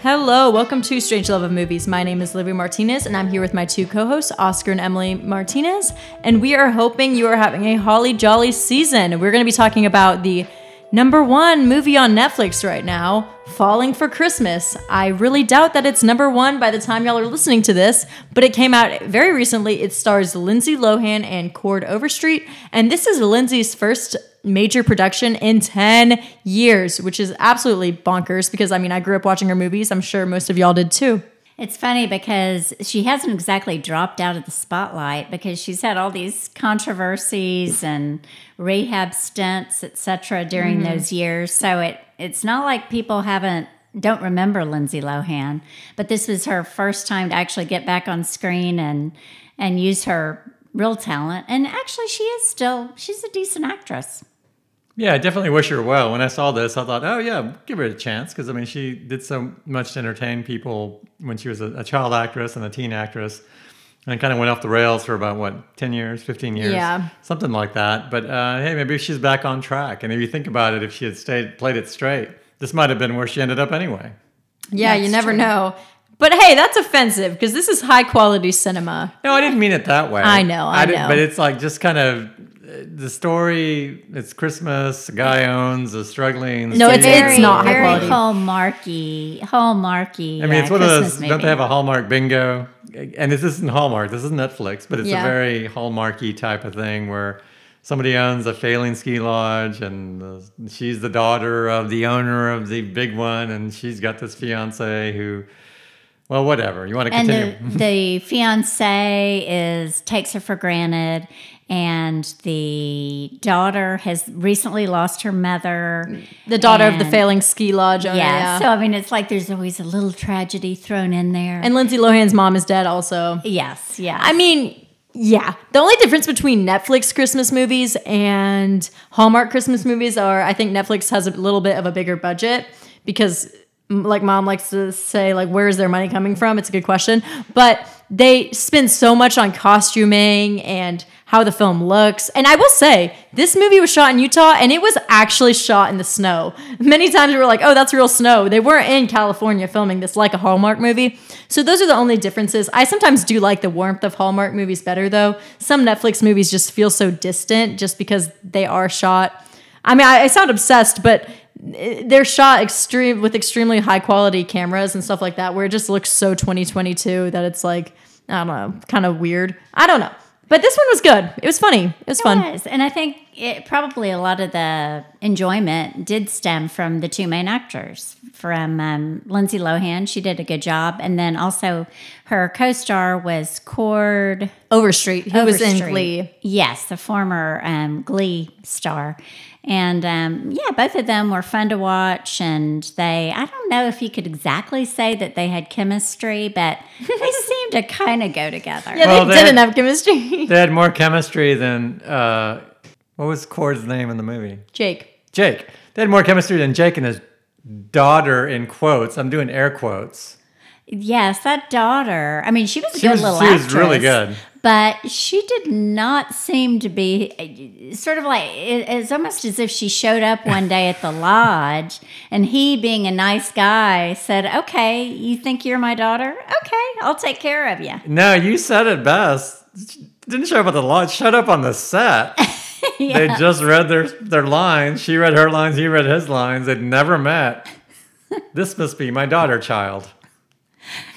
Hello, welcome to Strange Love of Movies. My name is Livy Martinez, and I'm here with my two co hosts, Oscar and Emily Martinez. And we are hoping you are having a holly jolly season. We're going to be talking about the number one movie on Netflix right now, Falling for Christmas. I really doubt that it's number one by the time y'all are listening to this, but it came out very recently. It stars Lindsay Lohan and Cord Overstreet, and this is Lindsay's first major production in 10 years, which is absolutely bonkers because I mean, I grew up watching her movies. I'm sure most of y'all did too. It's funny because she hasn't exactly dropped out of the spotlight because she's had all these controversies and rehab stints, etc. during mm-hmm. those years. So it it's not like people haven't don't remember Lindsay Lohan, but this was her first time to actually get back on screen and and use her real talent. And actually she is still she's a decent actress. Yeah, I definitely wish her well. When I saw this, I thought, oh yeah, give her a chance because I mean, she did so much to entertain people when she was a, a child actress and a teen actress, and kind of went off the rails for about what ten years, fifteen years, yeah, something like that. But uh, hey, maybe she's back on track. And if you think about it, if she had stayed played it straight, this might have been where she ended up anyway. Yeah, that's you never true. know. But hey, that's offensive because this is high quality cinema. No, I didn't mean it that way. I know, I, I know. But it's like just kind of the story it's christmas a guy owns a struggling no it's, it's not very hallmarky hallmarky i mean it's one of those movie. don't they have a hallmark bingo and this isn't hallmark this is netflix but it's yeah. a very hallmarky type of thing where somebody owns a failing ski lodge and uh, she's the daughter of the owner of the big one and she's got this fiance who well, whatever. You want to continue? And the, the fiance is takes her for granted, and the daughter has recently lost her mother. The daughter of the failing ski lodge owner. Yeah, yeah, So I mean, it's like there's always a little tragedy thrown in there. And Lindsay Lohan's mom is dead, also. Yes. Yeah. I mean, yeah. The only difference between Netflix Christmas movies and Hallmark Christmas movies are, I think Netflix has a little bit of a bigger budget because like mom likes to say like where is their money coming from it's a good question but they spend so much on costuming and how the film looks. And i will say this movie was shot in utah and it was actually shot in the snow. Many times we were like oh that's real snow. They weren't in california filming this like a hallmark movie. So those are the only differences. I sometimes do like the warmth of hallmark movies better though. Some netflix movies just feel so distant just because they are shot. I mean, I, I sound obsessed, but eh, they're shot extreme with extremely high quality cameras and stuff like that where it just looks so 2022 that it's like i don't know kind of weird. I don't know but this one was good. It was funny. It was it fun. was. and i think it probably a lot of the enjoyment did stem from the two main actors from um, lindsay lohan. She did a good job. And then also her co-star was cord overstreet who overstreet. was in glee. Yes the former um, glee star. And um, yeah, both of them were fun to watch. And they, I don't know if you could exactly say that they had chemistry, but they seemed to kind of go together. Yeah, well, they, they, didn't had, have chemistry. they had more chemistry than, uh, what was Cord's name in the movie? Jake. Jake. They had more chemistry than Jake and his daughter, in quotes. I'm doing air quotes. Yes, that daughter. I mean, she was a she good was, little she actress. She was really good but she did not seem to be sort of like it's almost as if she showed up one day at the lodge and he being a nice guy said okay you think you're my daughter? Okay i'll take care of you no you said it best. Didn't show up at the lodge showed up on the set. Yeah. they just read their their lines. She read her lines he read his lines. They'd never met. This must be my daughter child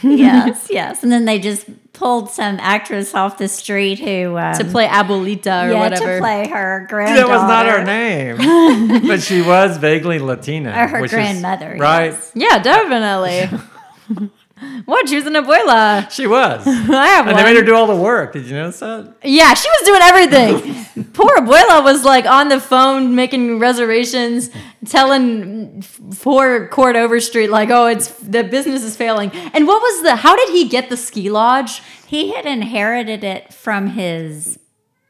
yes yes and then they just pulled some actress off the street who um, to play Abuelita or yeah, whatever. to play her granddaughter. That was not her name, but she was vaguely Latina. Or her grandmother, is, right? Yes. Yeah, definitely. What? She was an abuela. She was. I have and one. they made her do all the work. Did you notice that? Yeah, she was doing everything. Poor abuela was like on the phone making reservations, telling poor Cord Overstreet like, "Oh, it's the business is failing." And what was the? How did he get the ski lodge? He had inherited it from his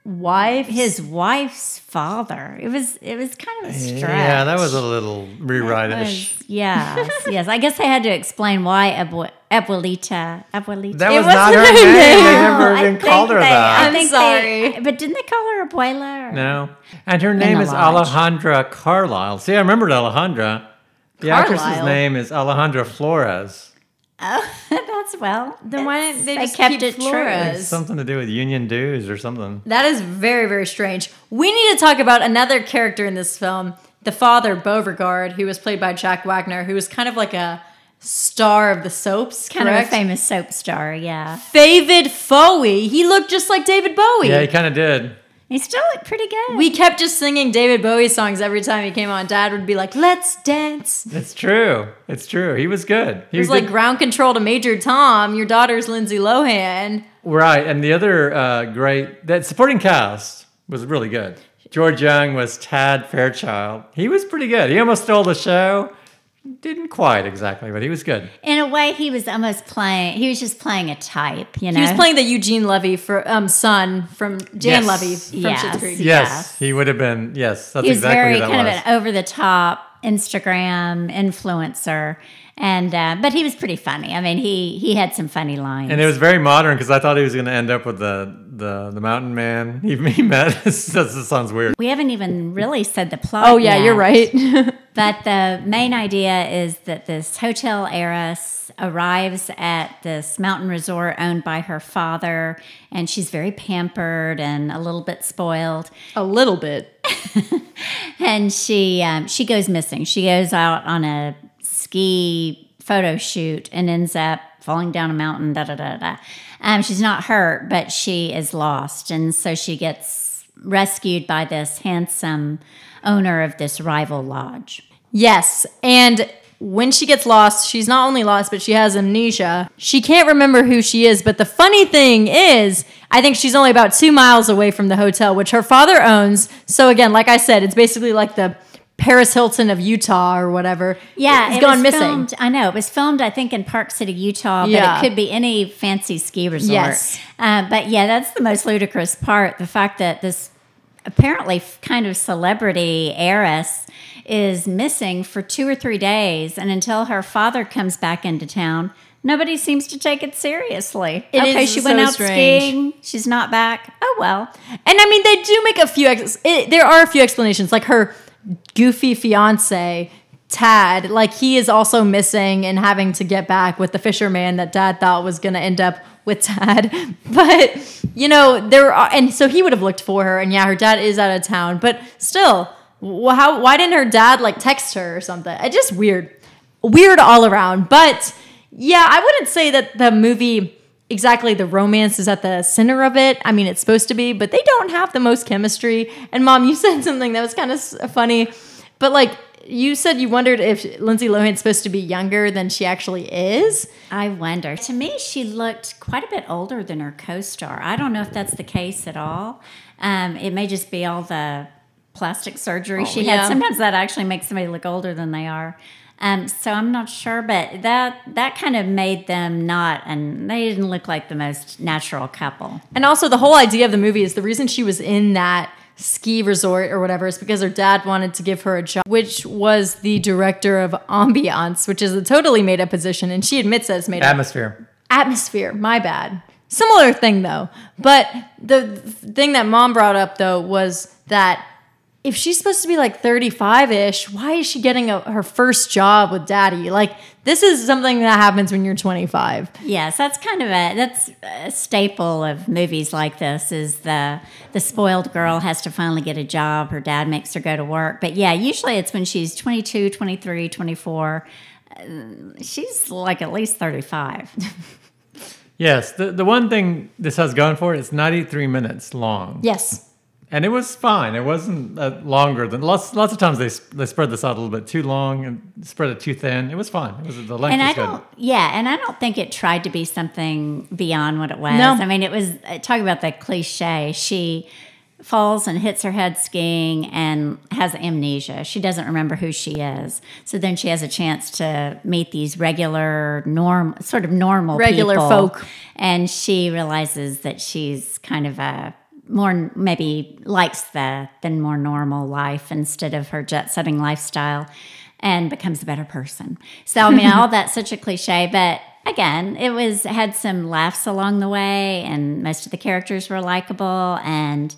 wife his wife's father. It was it was kind of a stretch. yeah that was a little rewrite-ish. Yes yes. I guess i had to explain why Abu- abuelita abuelita that was not her name, name. they never even called her they, that. I'm sorry they, but didn't they call her abuela no. And her name is lodge. alejandra carlisle. See i remembered alejandra. The actress's name is Alejandra Flores. Oh, that's well. Then why didn't they, they just kept keep it Flores? It's something to do with union dues or something. That is very, very strange. We need to talk about another character in this film, the father, Beauregard, who was played by Jack Wagner, who was kind of like a star of the soaps. Kind correct? of a famous soap star, yeah. David Bowie. He looked just like David Bowie. Yeah, he kind of did. He still looked pretty good. We kept just singing David Bowie songs every time he came on. Dad would be like, "Let's dance." It's true. It's true. He was good. He was, like ground control to Major Tom. Your daughter's Lindsay Lohan. Right, and the other uh, great that supporting cast was really good. George Young was Tad Fairchild. He was pretty good. He almost stole the show. Didn't quite exactly, but he was good. In a way, he was almost playing. He was just playing a type, you know. He was playing the Eugene Levy for um son from Jan yes. Levy from yes. Creek. Yes. yes, he would have been. Yes, that's exactly what he was exactly very kind was. of an over the top Instagram influencer, and uh, but he was pretty funny. I mean, he he had some funny lines, and it was very modern because I thought he was going to end up with the the the mountain man he, he met. this, this sounds weird. We haven't even really said the plot. Oh yeah, yet. you're right. but the main idea is that this hotel heiress arrives at this mountain resort owned by her father, and she's very pampered and a little bit spoiled. A little bit. and she um, she goes missing. She goes out on a ski photo shoot and ends up falling down a mountain. Da da da da. Um, she's not hurt, but she is lost, and so she gets rescued by this handsome owner of this rival lodge. Yes. And when she gets lost, she's not only lost, but she has amnesia. She can't remember who she is. But the funny thing is, I think she's only about two miles away from the hotel, which her father owns. So, again, like I said, it's basically like the Paris Hilton of Utah or whatever. Yeah, it's it gone missing. Filmed, I know it was filmed, I think, in Park City, Utah, but yeah. it could be any fancy ski resort. Yes. Uh, but yeah, that's the most ludicrous part. The fact that this apparently kind of celebrity heiress is missing for two or three days, and until her father comes back into town, nobody seems to take it seriously. It okay, she went out strange. skiing. She's not back. Oh well. And I mean, they do make a few. Ex- it, there are a few explanations, like her goofy fiance. Tad, like he is also missing and having to get back with the fisherman that dad thought was going to end up with Tad. But, you know, there are, and so he would have looked for her. And yeah, her dad is out of town, but still, how, why didn't her dad like text her or something? It's just weird. Weird all around. But yeah, I wouldn't say that the movie exactly the romance is at the center of it. I mean, it's supposed to be, but they don't have the most chemistry. And mom, you said something that was kind of funny, but like you said you wondered if Lindsay Lohan's supposed to be younger than she actually is. I wonder. To me, she looked quite a bit older than her co-star. I don't know if that's the case at all. Um, it may just be all the plastic surgery oh, she yeah. had. Sometimes that actually makes somebody look older than they are. Um, so I'm not sure, but that that kind of made them not, and they didn't look like the most natural couple. And also, the whole idea of the movie is the reason she was in that ski resort or whatever is because her dad wanted to give her a job, which was the director of ambiance, which is a totally made up position, and she admits that it's made atmosphere. up. Atmosphere. Atmosphere. My bad. Similar thing though, but the thing that mom brought up though was that if she's supposed to be like 35 ish, why is she getting a, her first job with daddy? Like, this is something that happens when you're 25. Yes, that's kind of a that's a staple of movies like this is the the spoiled girl has to finally get a job, her dad makes her go to work. But yeah, usually it's when she's 22, 23, 24. Uh, she's like at least 35. yes, the the one thing this has going for it, it's 93 minutes long. Yes and it was fine. It wasn't uh, longer than lots. Lots of times they they spread this out a little bit too long and spread it too thin. It was fine. It was the length. And I don't. Yeah, and I don't think it tried to be something beyond what it was. No. I mean, it was uh, talking about the cliche. She falls and hits her head skiing and has amnesia. She doesn't remember who she is. So then she has a chance to meet these regular norm sort of normal regular people, folk and she realizes that she's kind of a more maybe likes the than more normal life instead of her jet setting lifestyle and becomes a better person. So I mean all that's such a cliche, but again, it was had some laughs along the way and most of the characters were likable and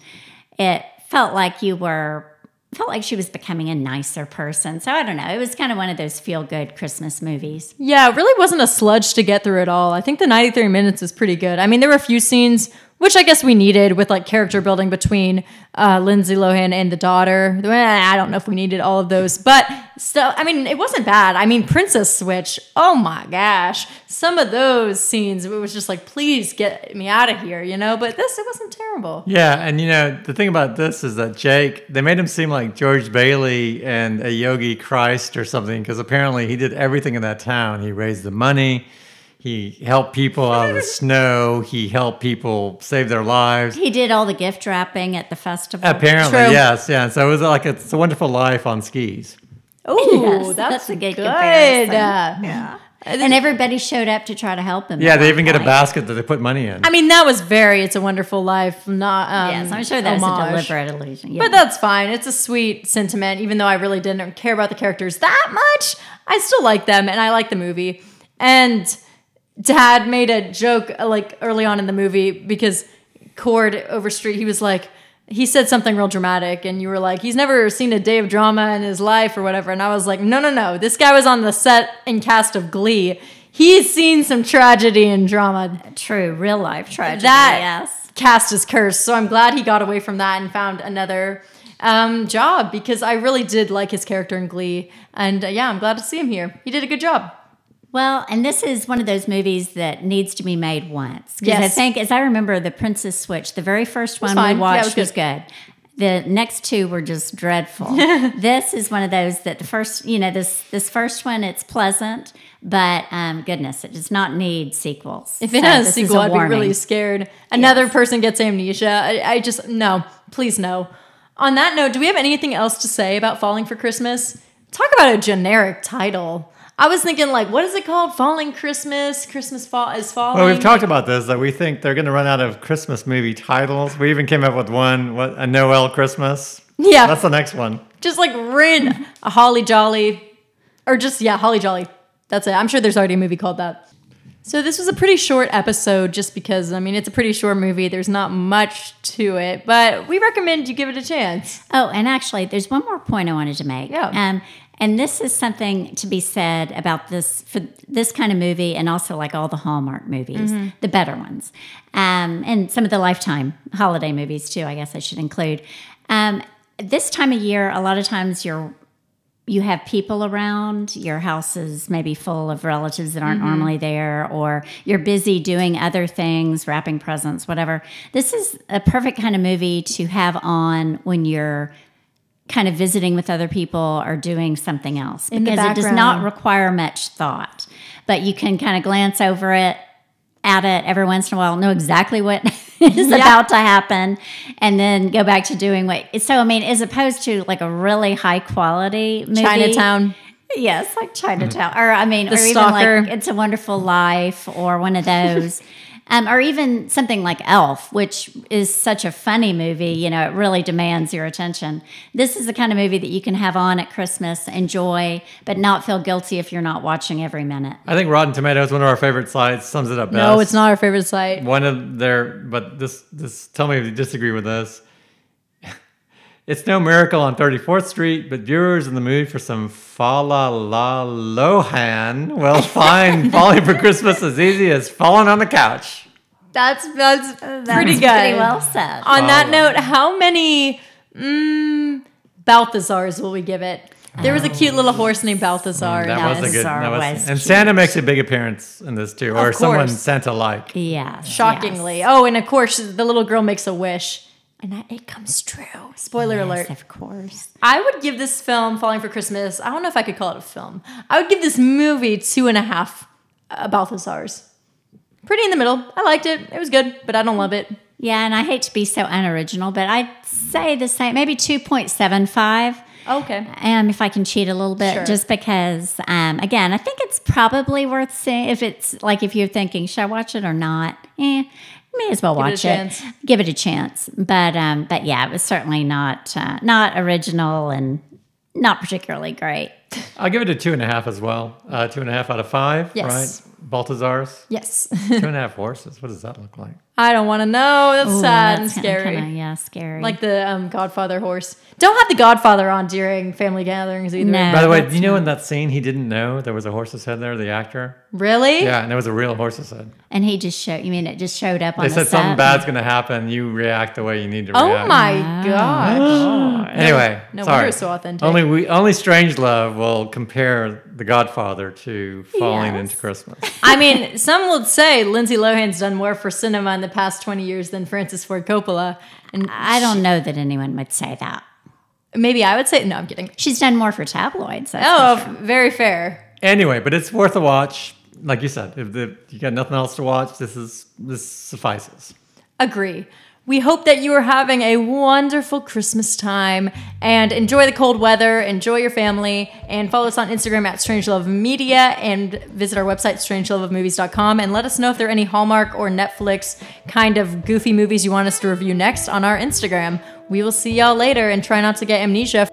it felt like you were felt like she was becoming a nicer person. So I don't know. It was kind of one of those feel good Christmas movies. Yeah, it really wasn't a sludge to get through at all. I think the 93 minutes is pretty good. I mean, there were a few scenes which I guess we needed with like character building between uh, Lindsay Lohan and the daughter. I don't know if we needed all of those, but still, I mean, it wasn't bad. I mean, Princess Switch, oh my gosh, some of those scenes, it was just like, please get me out of here, you know? But this, it wasn't terrible. Yeah, and you know, the thing about this is that Jake, they made him seem like George Bailey and a Yogi Christ or something, because apparently he did everything in that town. He raised the money he helped people out of the snow. He helped people save their lives. He did all the gift wrapping at the festival. Apparently, True. yes, yeah. So it was like a, it's a wonderful life on skis. Oh, yes, that's, that's, a good, good. comparison. yeah. And everybody showed up to try to help him. Yeah, they even get a basket that they put money in. I mean, that was very "It's a Wonderful Life." Not um, yes, I'm sure that's homage. a deliberate illusion. Yeah. But that's fine. It's a sweet sentiment, even though I really didn't care about the characters that much. I still like them, and I like the movie. And dad made a joke uh, like early on in the movie because Cord Overstreet, he was like, he said something real dramatic, and you were like, he's never seen a day of drama in his life or whatever. And I was like, no, no, no. This guy was on the set and cast of Glee. He's seen some tragedy and drama. True, real life tragedy. That yes. cast is cursed. So I'm glad he got away from that and found another um, job because I really did like his character in Glee. And uh, yeah, I'm glad to see him here. He did a good job. Well, and this is one of those movies that needs to be made once. Because yes. I think, as I remember, The Princess Switch, the very first one we watched yeah, was, was good. The next two were just dreadful. this is one of those that the first, you know, this this first one, it's pleasant, but um, goodness, it does not need sequels. If it so has a sequel, a I'd be really scared. Another yes. person gets amnesia. I, I just no, please no. On that note, do we have anything else to say about Falling for Christmas? Talk about a generic title. I was thinking, like, what is it called? Falling Christmas? Christmas fall is falling. Well, we've talked about this that we think they're going to run out of Christmas movie titles. We even came up with one, what a Noel Christmas. Yeah, that's the next one. Just like Rin, a Holly Jolly, or just yeah, Holly Jolly. That's it. I'm sure there's already a movie called that. So this was a pretty short episode, just because I mean it's a pretty short movie. There's not much to it, but we recommend you give it a chance. Oh, and actually, there's one more point I wanted to make. Yeah. Um, and this is something to be said about this for this kind of movie, and also like all the Hallmark movies, mm-hmm. the better ones, um, and some of the Lifetime holiday movies too. I guess I should include. Um, this time of year, a lot of times you're you have people around, your house is maybe full of relatives that aren't mm-hmm. normally there, or you're busy doing other things, wrapping presents, whatever. This is a perfect kind of movie to have on when you're kind of visiting with other people or doing something else because it does not require much thought. But you can kind of glance over it at it every once in a while, know exactly what is yeah. about to happen, and then go back to doing what. So, I mean, as opposed to like a really high quality movie, Chinatown. Yes, like mm-hmm. Chinatown, or I mean, the or stalker. like It's a Wonderful Life, or one of those. Um, or even something like Elf, which is such a funny movie. You know, it really demands your attention. This is the kind of movie that you can have on at Christmas, enjoy, but not feel guilty if you're not watching every minute. I think Rotten Tomatoes, one of our favorite sites, sums it up best. No, it's not our favorite site. One of their, but this, this. Tell me if you disagree with this. It's no miracle on 34th Street, but viewers in the mood for some fa la la lohan will find falling for Christmas as easy as falling on the couch. That's that's, that's pretty good. Pretty well said. On that note, how many mm, Balthazars will we give it? There was a cute little horse named Balthazar. Mm, that was a good. That was, and Santa makes a big appearance in this too, or someone Santa like. Yeah, shockingly. Yes. Oh, and of course, the little girl makes a wish and it comes true. Spoiler yes, alert. Of course. I would give this film, Falling for Christmas, I don't know if I could call it a film. I would give this movie two and a half uh, Balthazars. Pretty in the middle. I liked it. It was good, but I don't love it. Yeah, and I hate to be so unoriginal, but I'd say the same, maybe 2.75. Okay. Um, if I can cheat a little bit, sure. just because, um, again, I think it's probably worth seeing. If it's like if you're thinking, should I watch it or not? Eh, may as well Give watch it, it, Give it a chance. But um, but yeah, it was certainly not uh, not original and not particularly great. I'll give it a two and a half as well. Uh, two and a half out of five. Yes. Right. Balthazar's. Yes. two and a half horses. What does that look like? I don't want to know. That's Ooh, sad that's and kinda- scary. kinda, yeah, scary. Like the um, Godfather horse. Don't have the Godfather on during family gatherings either. No. By the way, do you know in that scene he didn't know there was a horse's head there, the actor? Really? Yeah, and it was a real horse's head. and he just showed. You mean it just showed up on They the said something set? bad's going to happen. You react the way you need to Oh react. my gosh. Oh, anyway, no sorry. wonder it's so authentic. Only we, only Strange Love will compare The Godfather to Falling Yes. into Christmas. I mean, some would say Lindsay Lohan's done more for cinema in the past 20 years than Francis Ford Coppola. And I don't know that anyone would say that. maybe I would say, no, I'm kidding. She's done more for tabloids. That's Oh, sure. very fair. Anyway, but it's worth a watch. Like you said, if the, you got nothing else to watch, this is this suffices. Agree. We hope that you are having a wonderful Christmas time and enjoy the cold weather, enjoy your family, and follow us on Instagram at Strange Love Media and visit our website, strangeloveofmovies.com, and let us know if there are any Hallmark or Netflix kind of goofy movies you want us to review next on our Instagram. We will see y'all later and try not to get amnesia.